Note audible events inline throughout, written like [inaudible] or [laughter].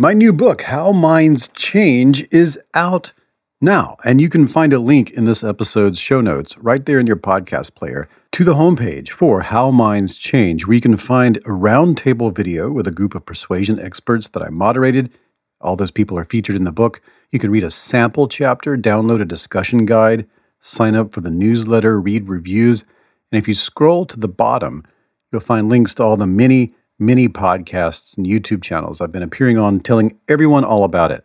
My new book, How Minds Change, is out now, and you can find a link in this episode's show notes right there in your podcast player to the homepage for How Minds Change, where you can find a roundtable video with a group of persuasion experts that I moderated. All those people are featured in the book. You can read a sample chapter, download a discussion guide, sign up for the newsletter, read reviews, and if you scroll to the bottom, you'll find links to all the many many podcasts and YouTube channels I've been appearing on, telling everyone all about it.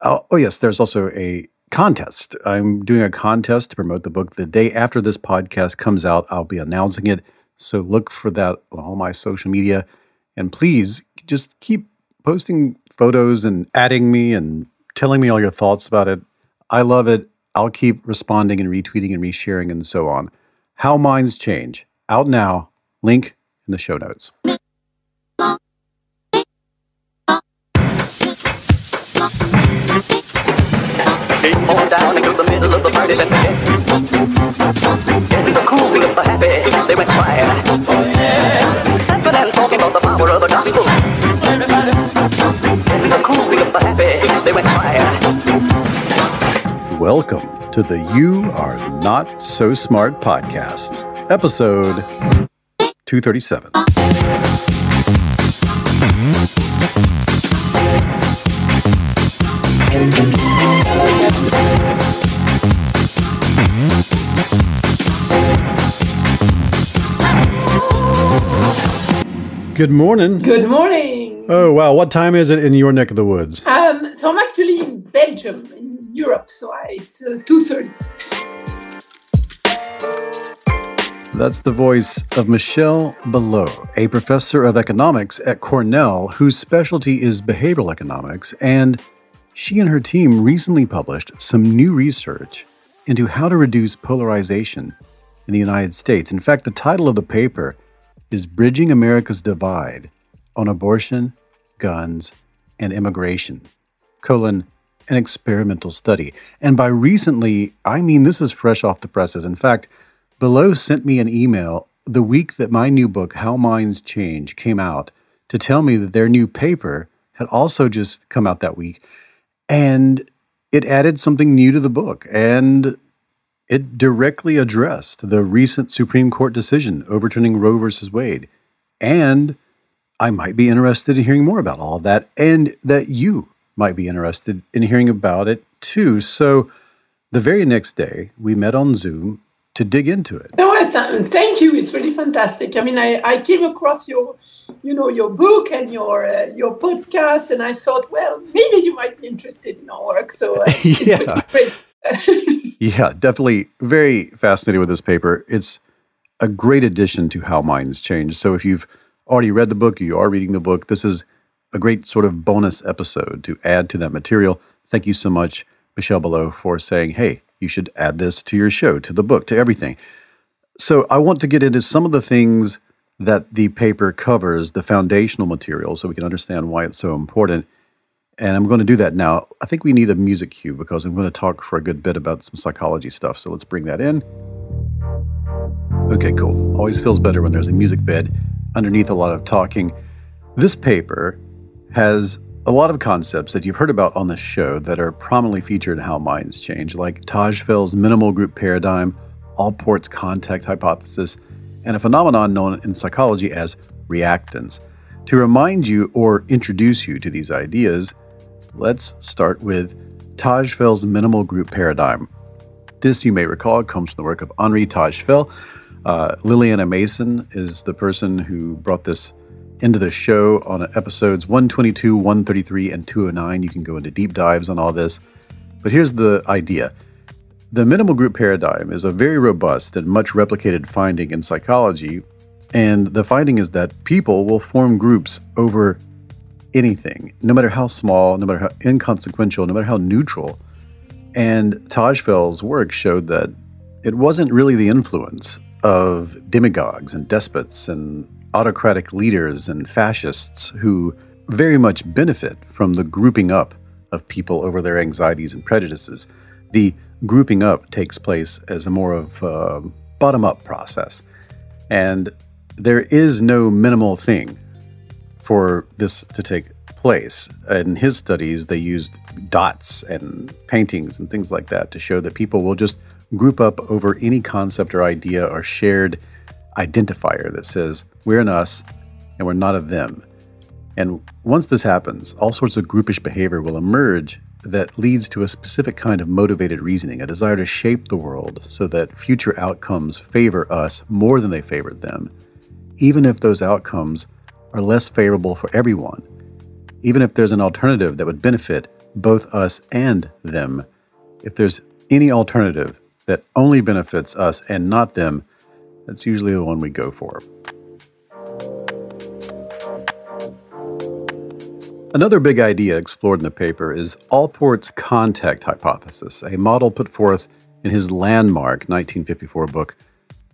Oh, oh, yes, there's also a contest. I'm doing a contest to promote the book. The day after this podcast comes out, I'll be announcing it. So look for that on all my social media. And please just keep posting photos and adding me and telling me all your thoughts about it. I love it. I'll keep responding and retweeting and resharing and so on. How Minds Change. Out now. Link in the show notes. Down into the middle of the party the cool happy, they went. Dancing and talking about the power of the gospel. Welcome to the You Are Not So Smart podcast, episode 237. Good morning. Good morning. Oh, wow. What time is it in your neck of the woods? Um, so I'm actually in Belgium, in Europe. So I, it's uh, two thirty. That's the voice of Michelle Belot, a professor of economics at Cornell whose specialty is behavioral economics. And she and her team recently published some new research into how to reduce polarization in the United States. In fact, the title of the paper is Bridging America's Divide on Abortion, Guns, and Immigration, colon, an experimental study. And by recently, I mean this is fresh off the presses. In fact, Belot sent me an email the week that my new book, How Minds Change, came out to tell me that their new paper had also just come out that week. And it added something new to the book. And it directly addressed the recent Supreme Court decision overturning Roe versus Wade. And I might be interested in hearing more about all of that, and that you might be interested in hearing about it too. So the very next day, we met on Zoom to dig into it. No, th- thank you. It's really fantastic. I mean, I, I came across your, you know, your book and your uh, your podcast, and I thought, well, maybe you might be interested in our work. So uh, it's [laughs] Yeah. great. [laughs] Yeah, definitely very fascinated with this paper. It's a great addition to How Minds Change. So if you've already read the book, you are reading the book, this is a great sort of bonus episode to add to that material. Thank you so much, Michelle Belot, for saying, hey, you should add this to your show, to the book, to everything. So I want to get into some of the things that the paper covers, the foundational material, so we can understand why it's so important. And I'm going to do that now. I think we need a music cue because I'm going to talk for a good bit about some psychology stuff. So let's bring that in. Okay, cool. Always feels better when there's a music bed underneath a lot of talking. This paper has a lot of concepts that you've heard about on this show that are prominently featured in How Minds Change, like Tajfel's minimal group paradigm, Allport's contact hypothesis, and a phenomenon known in psychology as reactance. To remind you or introduce you to these ideas, let's start with Tajfel's minimal group paradigm. This, you may recall, comes from the work of Henri Tajfel. Uh, Liliana Mason is the person who brought this into the show on episodes 122, 133, and 209. You can go into deep dives on all this. But here's the idea the minimal group paradigm is a very robust and much replicated finding in psychology. And the finding is that people will form groups over anything, no matter how small, no matter how inconsequential, no matter how neutral. And Tajfel's work showed that it wasn't really the influence of demagogues and despots and autocratic leaders and fascists who very much benefit from the grouping up of people over their anxieties and prejudices. The grouping up takes place as a more of a bottom up process. And there is no minimal thing for this to take place. In his studies, they used dots and paintings and things like that to show that people will just group up over any concept or idea or shared identifier that says, we're an us and we're not of them. And once this happens, all sorts of groupish behavior will emerge that leads to a specific kind of motivated reasoning, a desire to shape the world so that future outcomes favor us more than they favored them, even if those outcomes are less favorable for everyone, even if there's an alternative that would benefit both us and them. If there's any alternative that only benefits us and not them, that's usually the one we go for. Another big idea explored in the paper is Allport's contact hypothesis, a model put forth in his landmark 1954 book,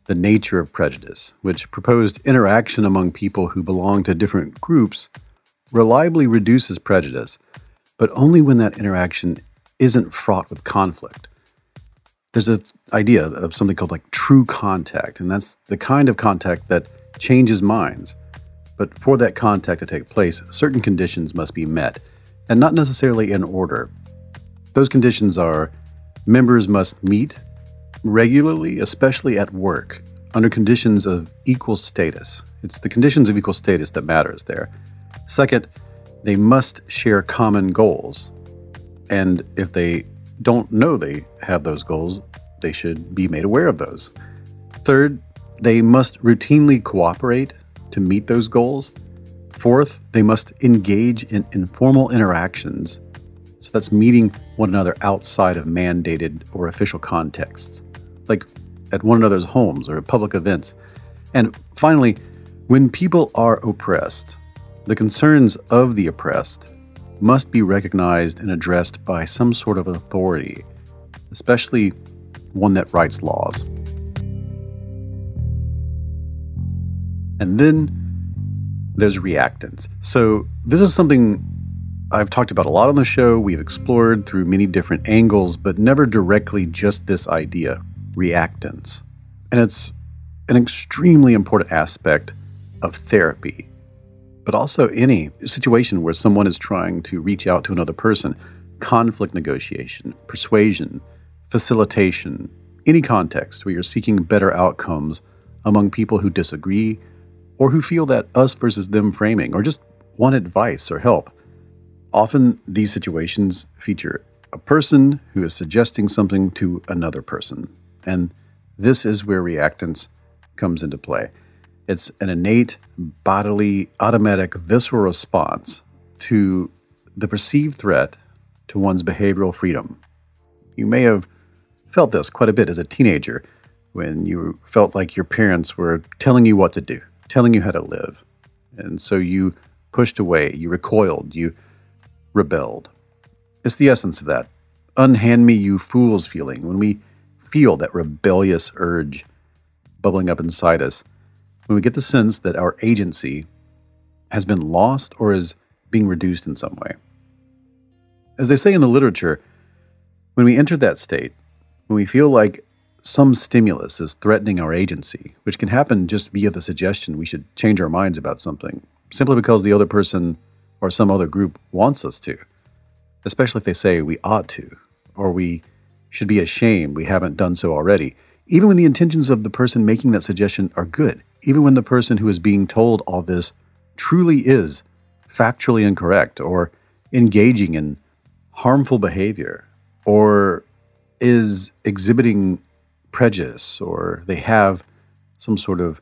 The Nature of Prejudice, which proposed interaction among people who belong to different groups reliably reduces prejudice, but only when that interaction isn't fraught with conflict. There's an idea of something called like true contact, and that's the kind of contact that changes minds but for that contact to take place, certain conditions must be met, and not necessarily in order. Those conditions are members must meet regularly, especially at work, under conditions of equal status. It's the conditions of equal status that matters there. Second, they must share common goals. And if they don't know they have those goals, they should be made aware of those. Third, they must routinely cooperate to meet those goals. Fourth, they must engage in informal interactions. So that's meeting one another outside of mandated or official contexts, like at one another's homes or at public events. And finally, when people are oppressed, the concerns of the oppressed must be recognized and addressed by some sort of authority, especially one that writes laws. And then there's reactance. So, this is something I've talked about a lot on the show. We've explored through many different angles, but never directly just this idea reactance. And it's an extremely important aspect of therapy, but also any situation where someone is trying to reach out to another person conflict negotiation, persuasion, facilitation, any context where you're seeking better outcomes among people who disagree or who feel that us versus them framing, or just want advice or help. Often these situations feature a person who is suggesting something to another person. And this is where reactance comes into play. It's an innate, bodily, automatic, visceral response to the perceived threat to one's behavioral freedom. You may have felt this quite a bit as a teenager when you felt like your parents were telling you what to do telling you how to live. And so you pushed away, you recoiled, you rebelled. It's the essence of that unhand me, you fools feeling. When we feel that rebellious urge bubbling up inside us, when we get the sense that our agency has been lost or is being reduced in some way. As they say in the literature, when we enter that state, when we feel like some stimulus is threatening our agency, which can happen just via the suggestion we should change our minds about something, simply because the other person or some other group wants us to, especially if they say we ought to, or we should be ashamed we haven't done so already, even when the intentions of the person making that suggestion are good, even when the person who is being told all this truly is factually incorrect or engaging in harmful behavior or is exhibiting prejudice or they have some sort of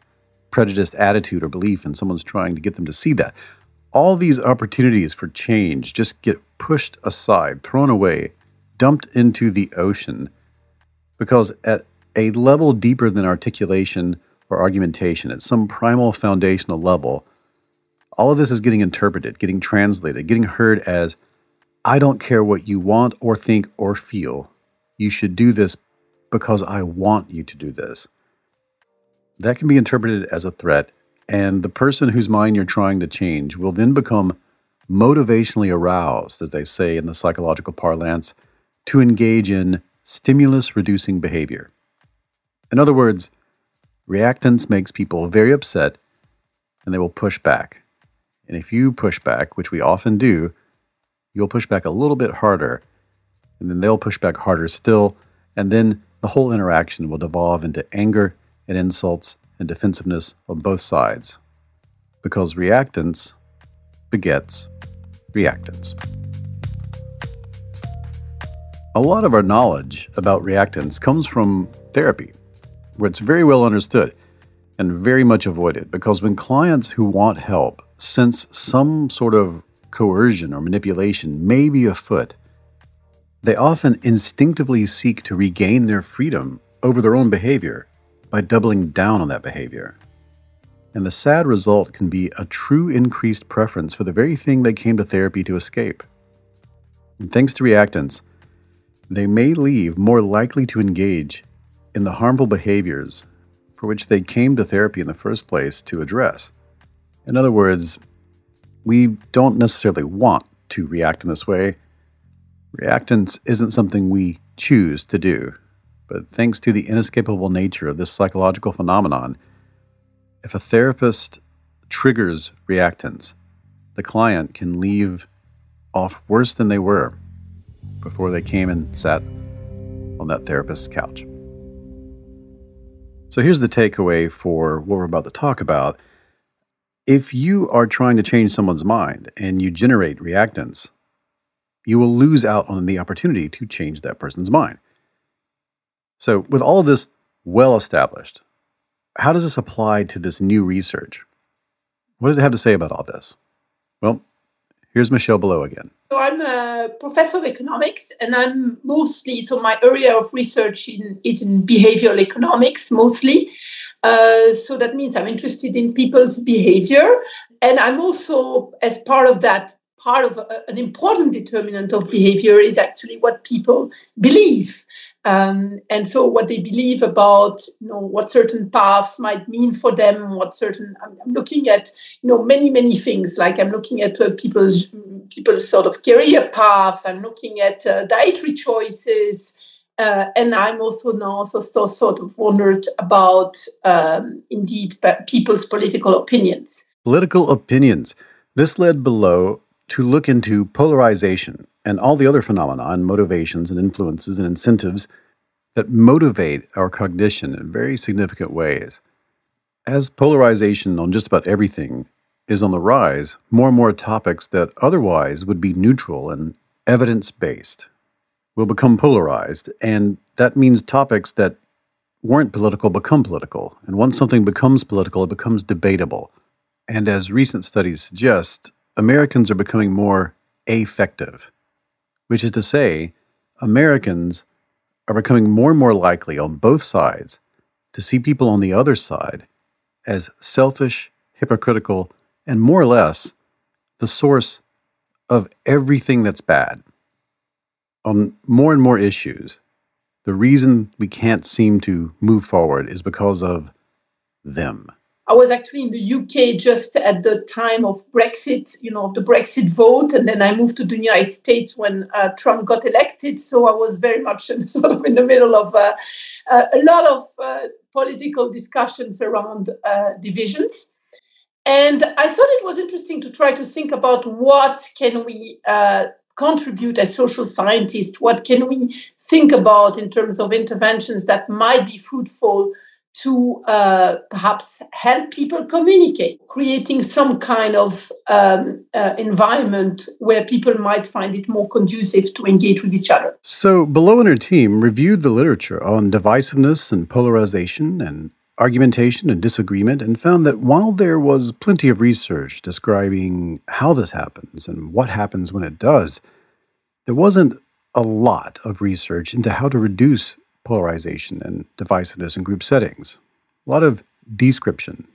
prejudiced attitude or belief and someone's trying to get them to see that. All these opportunities for change just get pushed aside, thrown away, dumped into the ocean because at a level deeper than articulation or argumentation, at some primal foundational level, All of this is getting interpreted, getting translated, getting heard as I don't care what you want or think or feel. You should do this because I want you to do this. That can be interpreted as a threat, and the person whose mind you're trying to change will then become motivationally aroused, as they say in the psychological parlance, to engage in stimulus reducing behavior. In other words, reactance makes people very upset and they will push back. And if you push back, which we often do, you'll push back a little bit harder, and then they'll push back harder still, and then the whole interaction will devolve into anger and insults and defensiveness on both sides. Because reactance begets reactance. A lot of our knowledge about reactance comes from therapy, where it's very well understood and very much avoided because when clients who want help sense some sort of coercion or manipulation may be afoot, they often instinctively seek to regain their freedom over their own behavior by doubling down on that behavior. And the sad result can be a true increased preference for the very thing they came to therapy to escape. And thanks to reactance, they may leave more likely to engage in the harmful behaviors for which they came to therapy in the first place to address. In other words, we don't necessarily want to react in this way. Reactance isn't something we choose to do, but thanks to the inescapable nature of this psychological phenomenon, if a therapist triggers reactance, the client can leave off worse than they were before they came and sat on that therapist's couch. So here's the takeaway for what we're about to talk about. If you are trying to change someone's mind and you generate reactance, you will lose out on the opportunity to change that person's mind. So, with all of this well established, how does this apply to this new research? What does it have to say about all this? Well, here's Michelle Belot again. So I'm a professor of economics, and I'm mostly so my area of research in, is in behavioral economics mostly. Uh, so that means I'm interested in people's behavior, and I'm also, as part of that, part of a, an important determinant of behavior is actually what people believe. Um, and so what they believe about you know what certain paths might mean for them what certain i'm, looking at you know many many things. Like i'm looking at uh, people's people's sort of career paths. I'm looking at uh, dietary choices. Uh, and i'm also now also still sort of wondered about um, indeed people's political opinions. Political opinions. This led Belot to look into polarization and all the other phenomena and motivations and influences and incentives that motivate our cognition in very significant ways. As polarization on just about everything is on the rise, more and more topics that otherwise would be neutral and evidence based will become polarized, and that means topics that weren't political become political. And once something becomes political, it becomes debatable. And as recent studies suggest, Americans are becoming more affective which is to say, Americans are becoming more and more likely on both sides to see people on the other side as selfish, hypocritical, and more or less the source of everything that's bad. On more and more issues, the reason we can't seem to move forward is because of them. I was actually in the UK just at the time of Brexit, you know, the Brexit vote, and then I moved to the United States when uh, Trump got elected. So I was very much in, [laughs] sort of in the middle of uh, uh, a lot of uh, political discussions around uh, divisions. And I thought it was interesting to try to think about what can we uh, contribute as social scientists, what can we think about in terms of interventions that might be fruitful to uh, perhaps help people communicate, creating some kind of um, uh, environment where people might find it more conducive to engage with each other. So, Belot and her team reviewed the literature on divisiveness and polarization and argumentation and disagreement and found that while there was plenty of research describing how this happens and what happens when it does, there wasn't a lot of research into how to reduce polarization and divisiveness in group settings. A lot of description,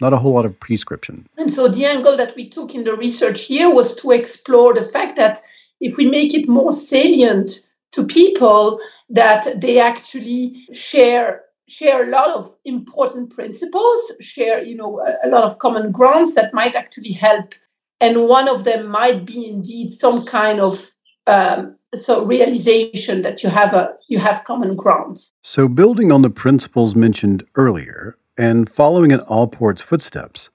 not a whole lot of prescription. And so the angle that we took in the research here was to explore the fact that if we make it more salient to people that they actually share share a lot of important principles share you know a, lot of common grounds that might actually help and one of them might be indeed some kind of um, so realization that you have a you have common grounds. So building on the principles mentioned earlier and following in allport's footsteps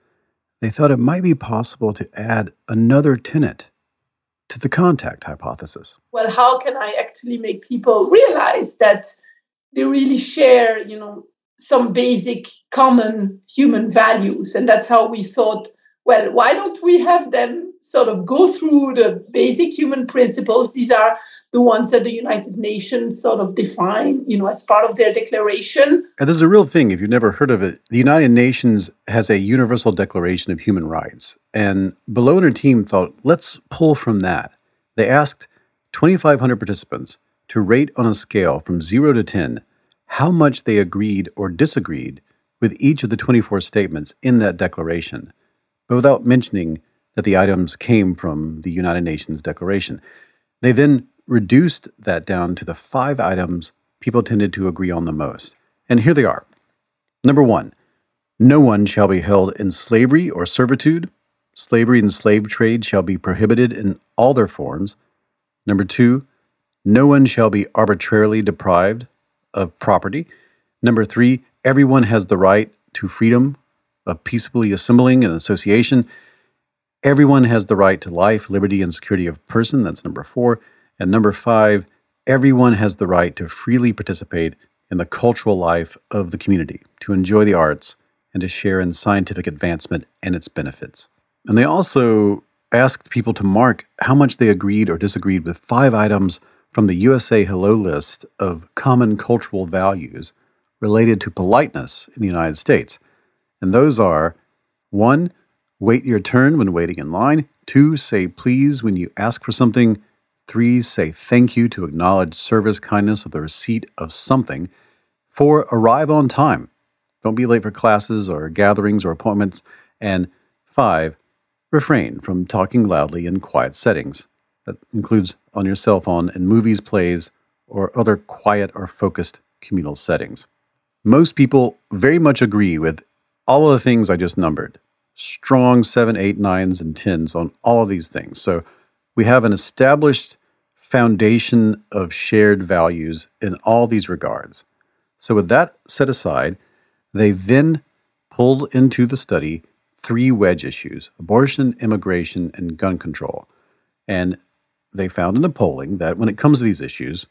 they thought it might be possible to add another tenet to the contact hypothesis. Well how can i actually make people realize that they really share you know some basic common human values? And that's how we thought well why don't we have them sort of go through the basic human principles. These are the ones that the united nations sort of define you know as part of their declaration. And this is a real thing if you've never heard of it. The united nations has a universal declaration of human rights. And Belot and her team thought let's pull from that. They asked 2500 participants to rate on a scale from 0 to 10 how much they agreed or disagreed with each of the 24 statements in that declaration, but without mentioning that the items came from the United Nations Declaration. They then reduced that down to the five items people tended to agree on the most. And here they are. Number one, no one shall be held in slavery or servitude. Slavery and slave trade shall be prohibited in all their forms. Number two, no one shall be arbitrarily deprived of property. Number three, everyone has the right to freedom of peaceably assembling and association. Everyone has the right to life, liberty, and security of person. That's number four. And number five, everyone has the right to freely participate in the cultural life of the community, to enjoy the arts, and to share in scientific advancement and its benefits. And they also asked people to mark how much they agreed or disagreed with five items from the USA Hello list of common cultural values related to politeness in the United States. And those are one, wait your turn when waiting in line, two, say please when you ask for something, three, say thank you to acknowledge service, kindness, or the receipt of something, four, arrive on time. Don't be late for classes or gatherings or appointments. And five, refrain from talking loudly in quiet settings. That includes on your cell phone and movies, plays, or other quiet or focused communal settings. Most people very much agree with all of the things I just numbered. Strong seven, eight, nines, and tens on all of these things. So we have an established foundation of shared values in all these regards. So, with that set aside, they then pulled into the study three wedge issues abortion, immigration, and gun control. And they found in the polling that when it comes to these issues,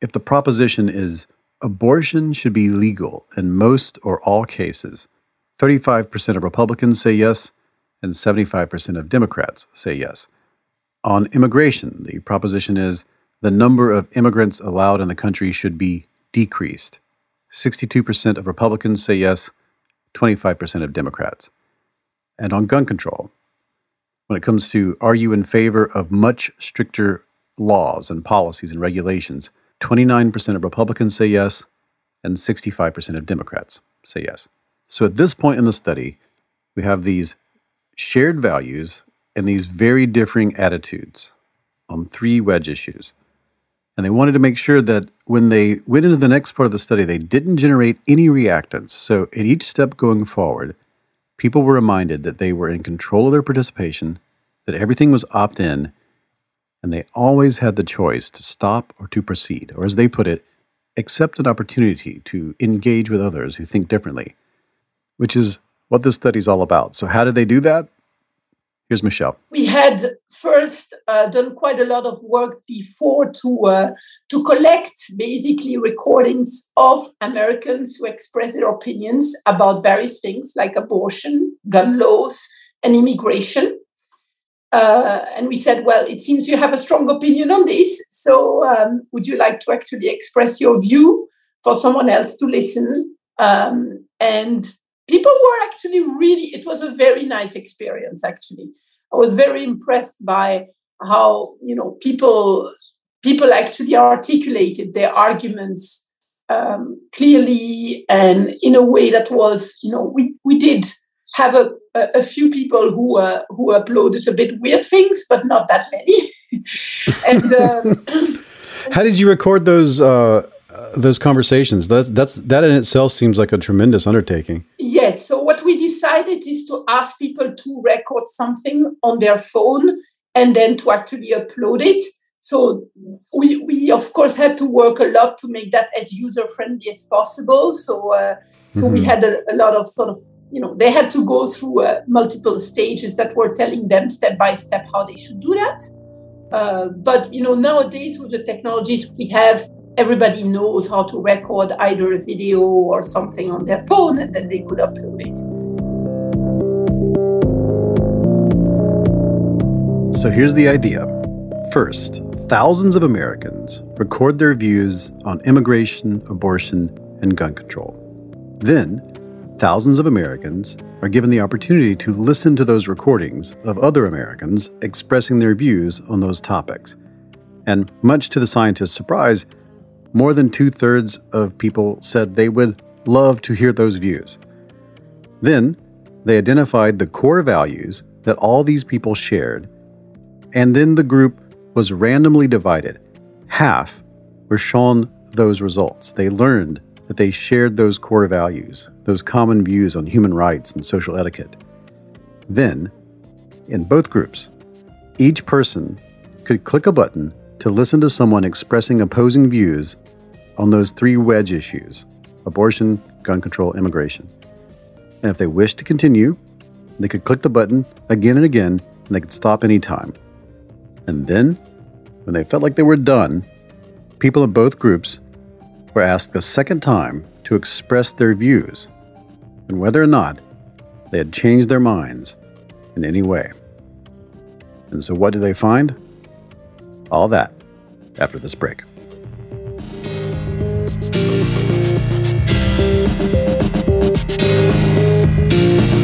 if the proposition is abortion should be legal in most or all cases, 35% of Republicans say yes, and 75% of Democrats say yes. On immigration, the proposition is the number of immigrants allowed in the country should be decreased. 62% of Republicans say yes, 25% of Democrats. And on gun control, when it comes to are you in favor of much stricter laws and policies and regulations, 29% of Republicans say yes, and 65% of Democrats say yes. So at this point in the study, we have these shared values and these very differing attitudes on three wedge issues. And they wanted to make sure that when they went into the next part of the study, they didn't generate any reactance. So at each step going forward, people were reminded that they were in control of their participation, that everything was opt in, and they always had the choice to stop or to proceed, or as they put it, accept an opportunity to engage with others who think differently, which is what this study is all about. So, how did they do that? Here's Michelle. We had first uh, done quite a lot of work before to uh, to collect basically recordings of Americans who express their opinions about various things like abortion, gun laws, and immigration. Uh, and we said, well, it seems you have a strong opinion on this. So, um, would you like to actually express your view for someone else to listen? Um, and people were actually really it was a very nice experience actually i was very impressed by how you know people people actually articulated their arguments um, clearly and in a way that was you know we, we did have a, a, a few people who uh, who uploaded a bit weird things, but not that many. [laughs] and uh, [laughs] how did you record those uh, those conversations? That's that's that in itself seems like a tremendous undertaking. Yes. So what we decided is to ask people to record something on their phone and then to actually upload it. So we, we of course had to work a lot to make that as user friendly as possible. So uh, so mm-hmm. we had a, a, lot of sort of you know they had to go through uh, multiple stages that were telling them step by step how they should do that. Uh, but you know nowadays with the technologies we have, everybody knows how to record either a video or something on their phone, and then they could upload it. So here's the idea. First, thousands of Americans record their views on immigration, abortion, and gun control. Then, thousands of Americans are given the opportunity to listen to those recordings of other Americans expressing their views on those topics. And much to the scientists' surprise, more than two thirds of people said they would love to hear those views. Then, they identified the core values that all these people shared, and then the group was randomly divided. Half were shown those results. They learned that they shared those core values, those common views on human rights and social etiquette. Then, in both groups, each person could click a button to listen to someone expressing opposing views on those three wedge issues abortion, gun control, immigration. And if they wished to continue, they could click the button again and again, and they could stop anytime. And then, when they felt like they were done, people of both groups were asked a second time to express their views and whether or not they had changed their minds in any way. And so, what did they find? All that after this break. Thank you.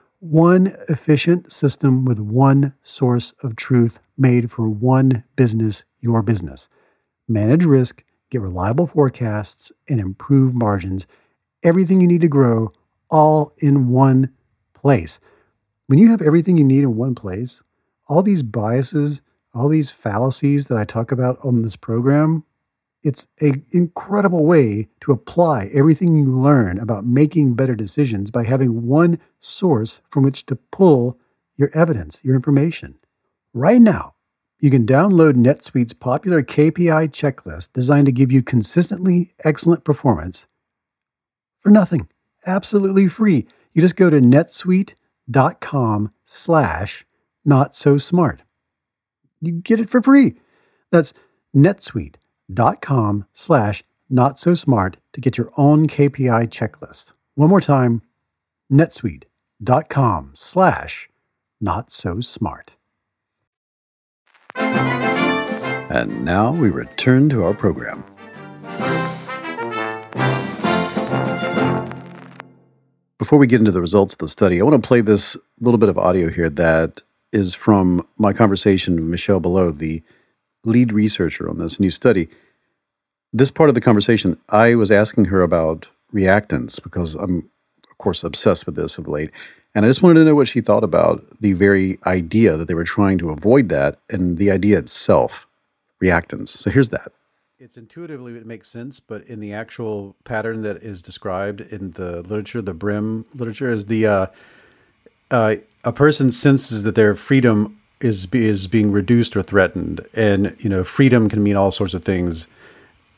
one efficient system with one source of truth made for one business, your business. Manage risk, get reliable forecasts, and improve margins. Everything you need to grow, all in one place. When you have everything you need in one place, all these biases, all these fallacies that I talk about on this program it's an incredible way to apply everything you learn about making better decisions by having one source from which to pull your evidence, your information. Right now, you can download NetSuite's popular KPI checklist designed to give you consistently excellent performance for nothing, absolutely free. You just go to netsuite.com slash not so smart. You get it for free. That's netsuite dot com slash not so smart to get your own KPI checklist. One more time, netsuite.com slash not so smart. And now we return to our program. Before we get into the results of the study, I want to play this little bit of audio here that is from my conversation with Michelle Belot, the lead researcher on this new study. This part of the conversation, I was asking her about reactance because I'm, of course, obsessed with this of late. And I just wanted to know what she thought about the very idea that they were trying to avoid that and the idea itself, reactance. So here's that. It's intuitively it makes sense, but in the actual pattern that is described in the literature, the Brehm literature, is the uh, uh, a person senses that their freedom is is being reduced or threatened, and you know freedom can mean all sorts of things,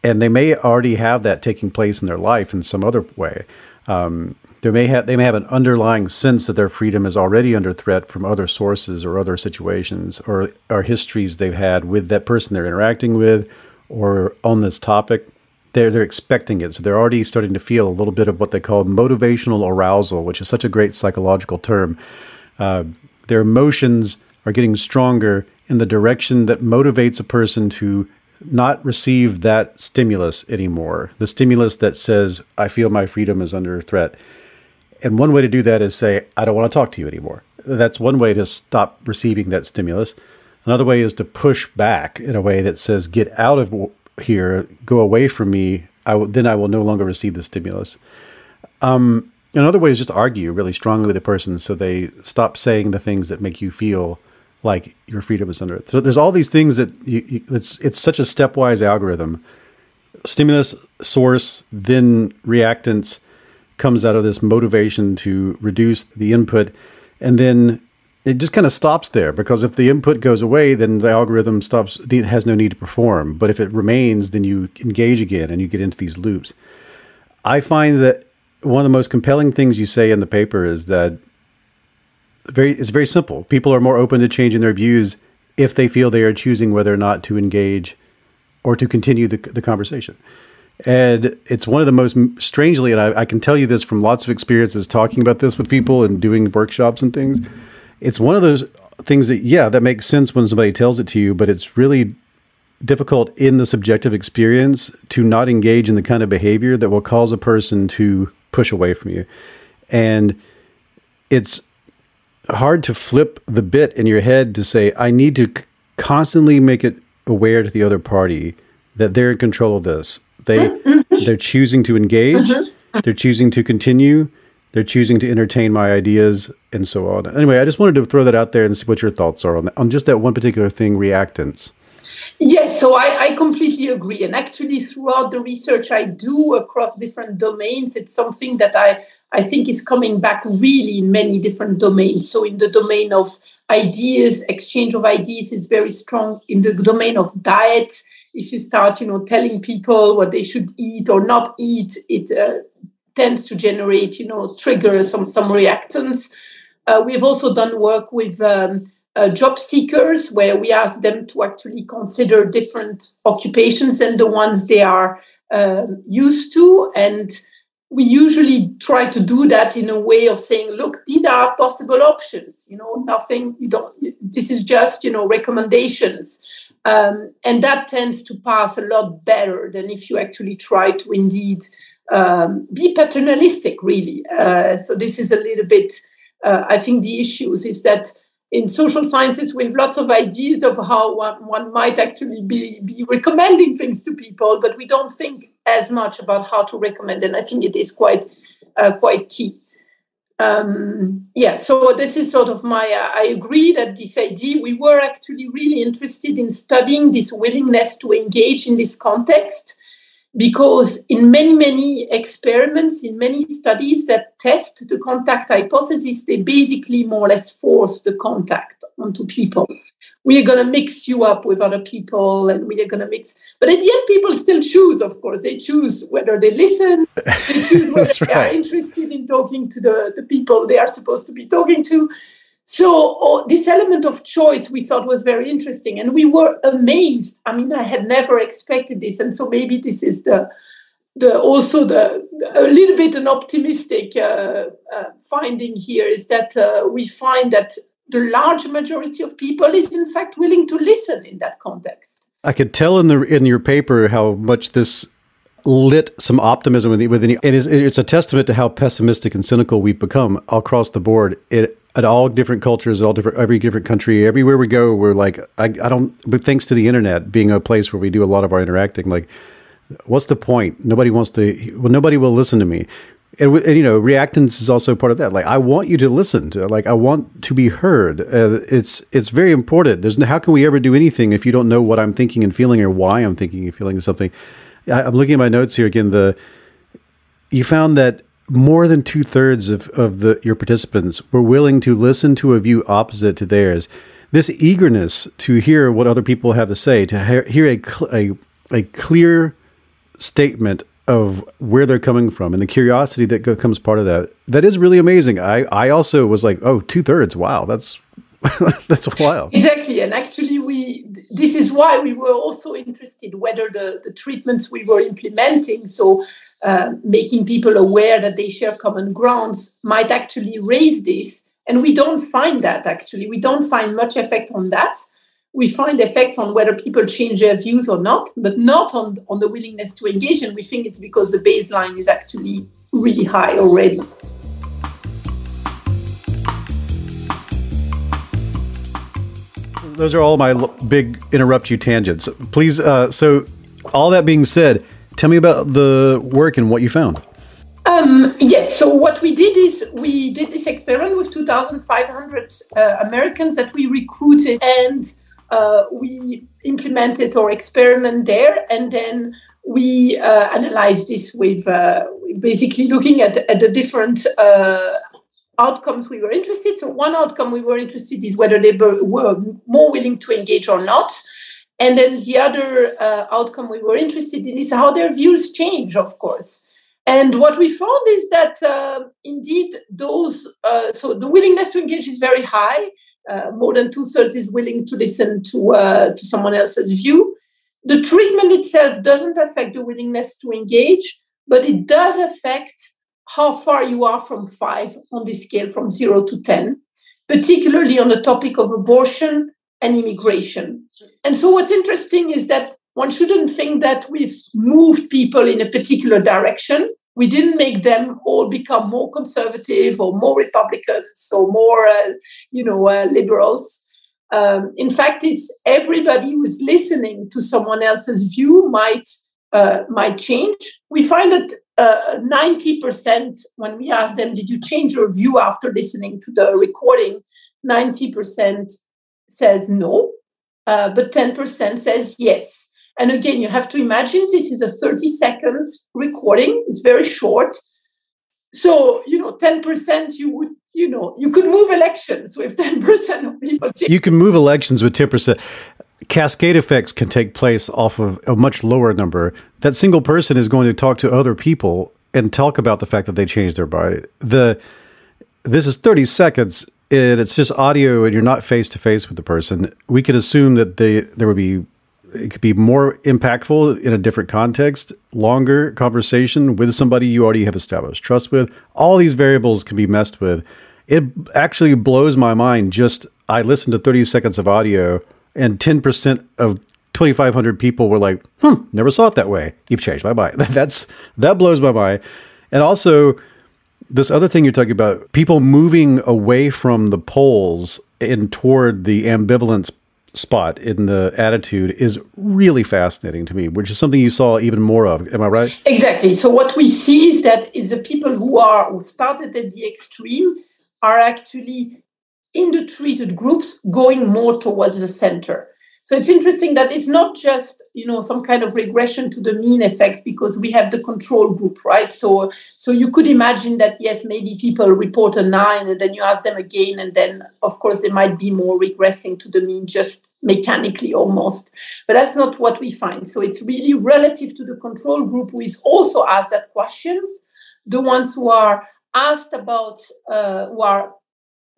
and they may already have that taking place in their life in some other way. Um, they may have they may have an underlying sense that their freedom is already under threat from other sources or other situations or or histories they've had with that person they're interacting with or on this topic. They're they're expecting it, so they're already starting to feel a little bit of what they call motivational arousal, which is such a great psychological term. Uh, their emotions are getting stronger in the direction that motivates a person to not receive that stimulus anymore. The stimulus that says, I feel my freedom is under threat. And one way to do that is say, I don't want to talk to you anymore. That's one way to stop receiving that stimulus. Another way is to push back in a way that says, get out of here, go away from me. I w- then I will no longer receive the stimulus. Um, another way is just argue really strongly with the person so they stop saying the things that make you feel like your freedom is under it. So there's all these things that you, you, it's it's such a stepwise algorithm. Stimulus source, then reactance comes out of this motivation to reduce the input, and then it just kind of stops there because if the input goes away, then the algorithm stops It has no need to perform. But if it remains, then you engage again and you get into these loops. I find that one of the most compelling things you say in the paper is that very it's very simple. People are more open to changing their views if they feel they are choosing whether or not to engage or to continue the, the conversation. And it's one of the most strangely, and I, I, can tell you this from lots of experiences talking about this with people and doing workshops and things. It's one of those things that, yeah, that makes sense when somebody tells it to you, but it's really difficult in the subjective experience to not engage in the kind of behavior that will cause a person to push away from you. And it's hard to flip the bit in your head to say, I need to constantly make it aware to the other party that they're in control of this. They mm-hmm. they're choosing to engage, mm-hmm. they're choosing to continue, they're choosing to entertain my ideas and so on. Anyway, I just wanted to throw that out there and see what your thoughts are on that, on just that one particular thing, reactance. Yes, so I, I, completely agree. And actually, throughout the research I do across different domains, it's something that I, I think is coming back really in many different domains. So, in the domain of ideas, exchange of ideas is very strong. In the domain of diet, if you start, you know, telling people what they should eat or not eat, it uh, tends to generate, you know, trigger some some reactance. Uh, we've also done work with um, uh, job seekers where we ask them to actually consider different occupations than the ones they are uh, used to. And we usually try to do that in a way of saying look these are possible options you know nothing you don't this is just you know recommendations. Um, and that tends to pass a lot better than if you actually try to indeed um, be paternalistic really. Uh, so this is a little bit uh, i think the issues is that in social sciences we have lots of ideas of how one, one might actually be, be recommending things to people but we don't think as much about how to recommend and i think it is quite uh, quite key. Um, yeah so this is sort of my uh, i agree that this idea we were actually really interested in studying this willingness to engage in this context because in many many experiments in many studies that test the contact hypothesis they basically more or less force the contact onto people. We are going to mix you up with other people and we are going to mix but at the end people still choose of course. They choose whether they listen they choose [laughs] whether right. they are interested in talking to the, the people they are supposed to be talking to so oh, this element of choice we thought was very interesting, and we were amazed. I mean, I had never expected this, and so maybe this is the the also the a little bit an optimistic uh, uh, finding here is that uh, we find that the large majority of people is in fact willing to listen in that context. I could tell in the in your paper how much this lit some optimism within, within it is it's a testament to how pessimistic and cynical we've become across the board. It at all different cultures, all different, every different country, everywhere we go, we're like, I, I don't, but thanks to the internet being a place where we do a lot of our interacting, like, what's the point? Nobody wants to, well, nobody will listen to me. And, and, you know, reactance is also part of that. Like, I want you to listen to, like, I want to be heard. Uh, it's, it's very important. There's no, how can we ever do anything if you don't know what I'm thinking and feeling or why I'm thinking and feeling something? I, I'm looking at my notes here again. The, you found that more than two thirds of, of the your participants were willing to listen to a view opposite to theirs. This eagerness to hear what other people have to say, to hear, a, a, a clear statement of where they're coming from and the curiosity that comes part of that, that is really amazing. I, I also was like, oh, two thirds. Wow. That's, [laughs] that's wild. Exactly. And actually we, this is why we were also interested whether the, the treatments we were implementing, so uh, making people aware that they share common grounds might actually raise this. And we don't find that actually. We don't find much effect on that. We find effects on whether people change their views or not, but not on, on the willingness to engage. And we think it's because the baseline is actually really high already. Those are all my big interrupt you tangents. Please, uh, so all that being said, Tell me about the work and what you found. Um, yes, so what we did is we did this experiment with 2,500 uh, Americans that we recruited and uh, we implemented our experiment there. And then we uh, analyzed this with uh, basically looking at, at the different uh, outcomes we were interested. So, one outcome we were interested is whether they were more willing to engage or not. And then the other uh, outcome we were interested in is how their views change, of course. And what we found is that uh, indeed those, uh, so the willingness to engage is very high. Uh, more than two thirds is willing to listen to uh, to someone else's view. The treatment itself doesn't affect the willingness to engage, but it does affect how far you are from five on the scale from zero to ten, particularly on the topic of abortion and immigration. And so, what's interesting is that one shouldn't think that we've moved people in a particular direction. We didn't make them all become more conservative or more Republicans or more, uh, you know, uh, liberals. Um, in fact, it's everybody who's listening to someone else's view might uh, might change. We find that uh, 90% when we ask them, "Did you change your view after listening to the recording?" 90% says no, uh, but 10% says yes. And again, you have to imagine this is a 30 second recording, it's very short. So, you know, 10% you would, you know, you could move elections with [laughs] 10% of people. You can move elections with 10%. Cascade effects can take place off of a much lower number. That single person is going to talk to other people and talk about the fact that they changed their body. The this is 30 seconds and it's just audio and you're not face to face with the person. We could assume that they there would be it could be more impactful in a different context, longer conversation with somebody you already have established trust with. All these variables can be messed with. It actually blows my mind. Just I listened to 30 seconds of audio, and 10% of 2,500 people were like, "Hmm, never saw it that way. You've changed my mind." [laughs] That's that blows my mind. And also, this other thing you're talking about, people moving away from the poles and toward the ambivalence spot in the attitude is really fascinating to me, which is something you saw even more of. Am I right? Exactly. So what we see is that is the people who are who started at the extreme are actually in the treated groups going more towards the center. So it's interesting that it's not just you know some kind of regression to the mean effect because we have the control group, right? So so you could imagine that yes, maybe people report a nine, and then you ask them again, and then of course they might be more regressing to the mean just mechanically almost. But that's not what we find. So it's really relative to the control group who is also asked that questions, the ones who are asked about uh, who are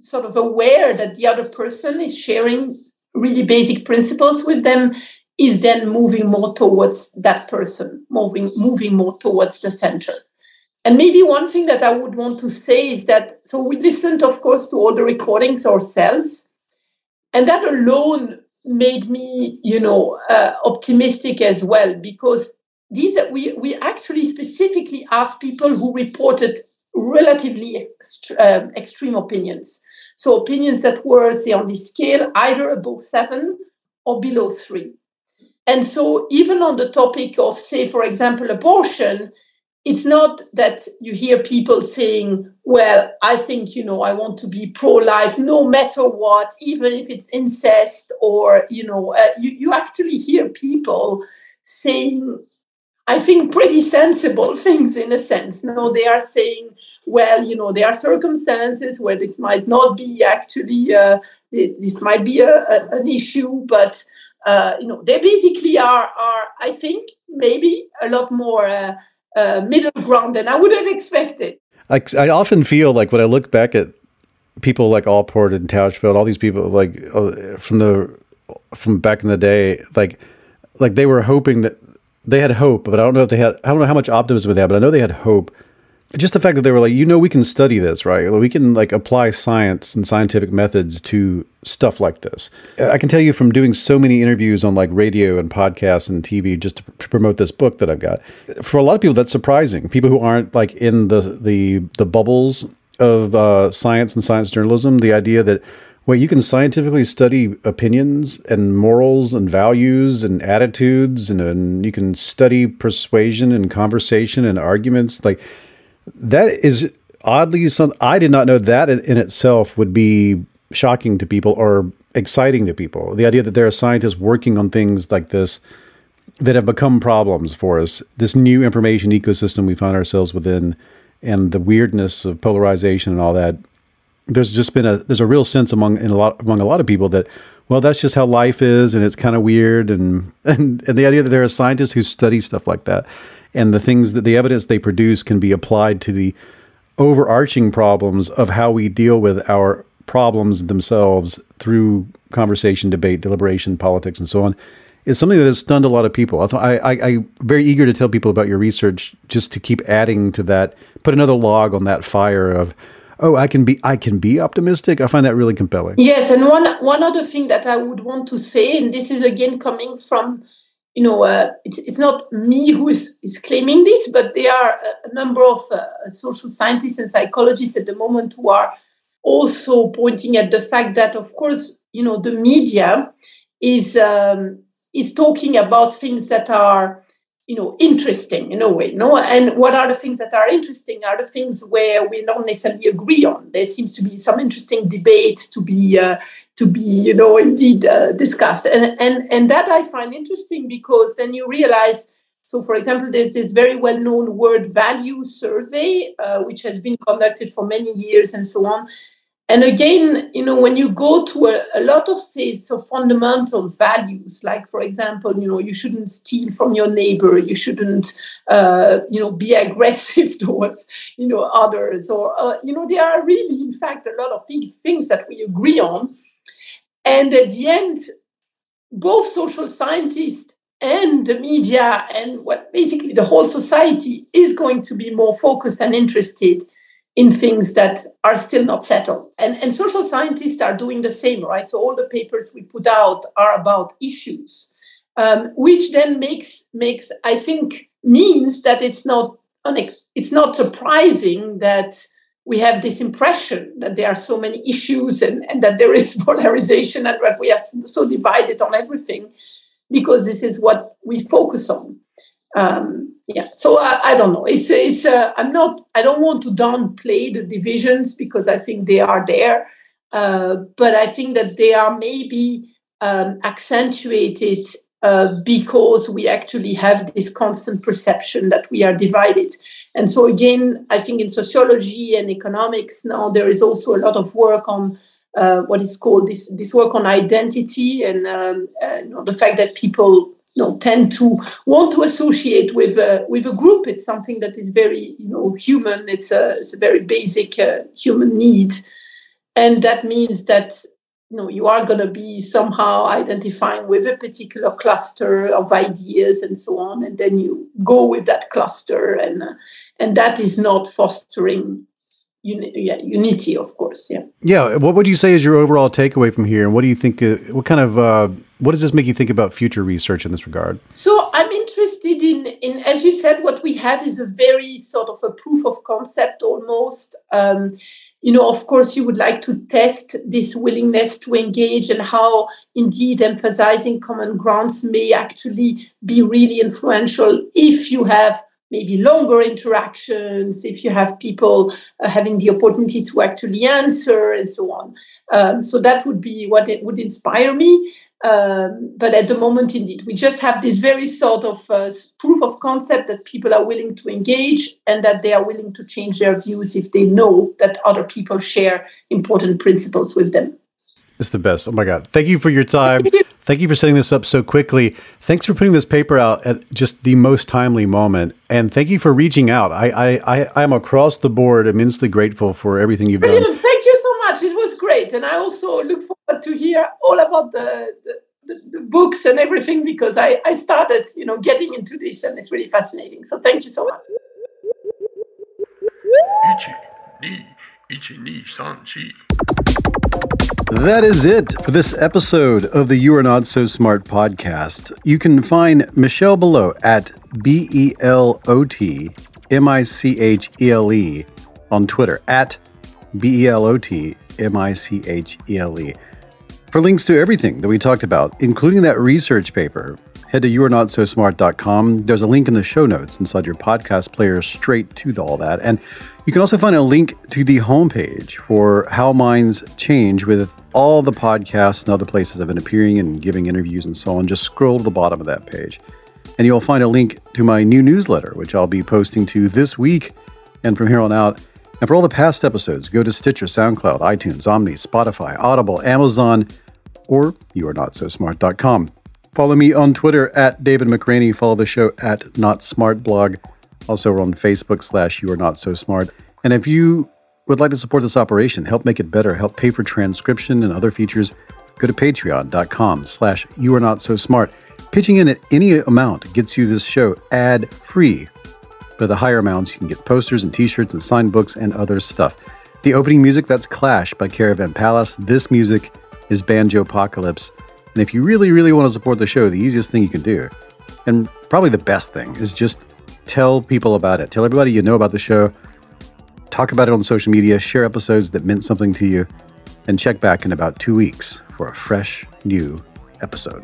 sort of aware that the other person is sharing really basic principles with them is then moving more towards that person, moving moving more towards the center. And maybe one thing that I would want to say is that so we listened, of course, to all the recordings ourselves, and that alone made me, you know, uh, optimistic as well because these we we actually specifically asked people who reported relatively um, extreme opinions. So opinions that were, say, on the scale either above seven or below three. And so, even on the topic of, say, for example, abortion, it's not that you hear people saying, well, I think, you know, I want to be pro life no matter what, even if it's incest, or, you know, uh, you, you actually hear people saying, I think, pretty sensible [laughs] things in a sense. No, they are saying, well, you know, there are circumstances where this might not be actually, uh, this might be a, a, an issue, but, uh, you know, they basically are, are, I think, maybe a lot more uh, uh middle ground than I would have expected. I, I often feel like when I look back at people like Allport and Tajfel, all these people like uh, from the from back in the day, like like they were hoping that they had hope, but I don't know if they had I don't know how much optimism they had, but I know they had hope just the fact that they were like, you know, we can study this, right? We can like apply science and scientific methods to stuff like this. I can tell you from doing so many interviews on like radio and podcasts and TV just to, to promote this book that I've got. For a lot of people, that's surprising. People who aren't like in the the the bubbles of uh, science and science journalism, the idea that Wait, you can scientifically study opinions and morals and values and attitudes, and, and, you can study persuasion and conversation and arguments. Like that is oddly something I did not know that in itself would be shocking to people or exciting to people. The idea that there are scientists working on things like this that have become problems for us. This new information ecosystem we find ourselves within, and the weirdness of polarization and all that. There's just been a there's a real sense among in a lot among a lot of people that well that's just how life is and it's kind of weird and [laughs] and and the idea that there are scientists who study stuff like that and the things that the evidence they produce can be applied to the overarching problems of how we deal with our problems themselves through conversation, debate, deliberation, politics, and so on is something that has stunned a lot of people. I, I, I'm very eager to tell people about your research, just to keep adding to that, put another log on that fire of, oh, I can be, I can be optimistic. I find that really compelling. Yes, and one one other thing that I would want to say, and this is again coming from, you know, uh, it's it's not me who is is claiming this, but there are a number of uh, social scientists and psychologists at the moment who are also pointing at the fact that, of course, you know, the media is um, is talking about things that are you know interesting in a way no? And what are the things that are interesting are the things where we don't necessarily agree on. There seems to be some interesting debate to be uh, to be you know indeed uh, discussed and, and and that i find interesting because then you realize so for example there's this very well known World Value Survey uh, which has been conducted for many years and so on and again, you know, when you go to a, a, lot of say so fundamental values, like for example, you know, you shouldn't steal from your neighbor, you shouldn't, uh, you know, be [laughs] aggressive towards, you know, others, or uh, you know, there are really, in fact, a lot of things things that we agree on. And at the end, both social scientists and the media and what basically the whole society is going to be more focused and interested in things that are still not settled. And, and social scientists are doing the same, right? So all the papers we put out are about issues, um, which then makes makes I think means that it's not unex- it's not surprising that we have this impression that there are so many issues and, and that there is [laughs] polarization and that we are so divided on everything because this is what we focus on. Um, yeah so I, I, don't know it's it's uh, i'm not i don't want to downplay the divisions because i think they are there uh, but i think that they are maybe um, accentuated uh, because we actually have this constant perception that we are divided and so again i think in sociology and economics now there is also a lot of work on uh, what is called this this work on identity and um, uh, you know, the fact that people you know tend to want to associate with a, with a group. It's something that is very you know human. It's a, it's a very basic uh, human need. And that means that you know you are going to be somehow identifying with a particular cluster of ideas and so on. And then you go with that cluster and uh, and that is not fostering uni- yeah, unity of course yeah yeah what would you say is your overall takeaway from here and what do you think uh, what kind of uh, what does this make you think about future research in this regard? So I'm interested in, in as you said, what we have is a very sort of a proof of concept almost. Um, you know, of course, you would like to test this willingness to engage and how indeed emphasizing common grounds may actually be really influential if you have maybe longer interactions, if you have people uh, having the opportunity to actually answer and so on. Um, so that would be what it would inspire me. Um, but at the moment, indeed, we just have this very sort of uh, proof of concept that people are willing to engage and that they are willing to change their views if they know that other people share important principles with them. It's the best. Oh my God. Thank you for your time. Thank you for setting this up so quickly. Thanks for putting this paper out at just the most timely moment. And thank you for reaching out. I, I, I, am across the board immensely grateful for everything you've Brilliant. done. Thank you so much. It was great. And I also look forward to hear all about the, the, the, the books and everything because I, I started, you know, getting into this and it's really fascinating. So thank you so much. That is it for this episode of the You Are Not So Smart podcast. You can find Michele Belot at B E L O T M I C H E L E on Twitter at B E L O T M I C H E L E. For links to everything that we talked about, including that research paper, head to youarenotsosmart.com. There's a link in the show notes inside your podcast player straight to all that. And you can also find a link to the homepage for How Minds Change with all the podcasts and other places I've been appearing and giving interviews and so on. Just scroll to the bottom of that page. And you'll find a link to my new newsletter, which I'll be posting to this week and from here on out. And for all the past episodes, go to Stitcher, SoundCloud, iTunes, Omny, Spotify, Audible, Amazon, or youarenotsosmart.com. Follow me on Twitter at David McRaney. Follow the show at Not Smart Blog. Also, we're on Facebook slash You Are Not So Smart. And if you would like to support this operation, help make it better, help pay for transcription and other features, go to patreon.com slash You Are Not So Smart. Pitching in at any amount gets you this show ad free. But the higher amounts, you can get posters and t-shirts and signed books and other stuff. The opening music, that's Clash by Caravan Palace. This music is Banjo Apocalypse. And if you really, really want to support the show, the easiest thing you can do, and probably the best thing, is just tell people about it. Tell everybody you know about the show. Talk about it on social media. Share episodes that meant something to you. And check back in about two weeks for a fresh, new episode.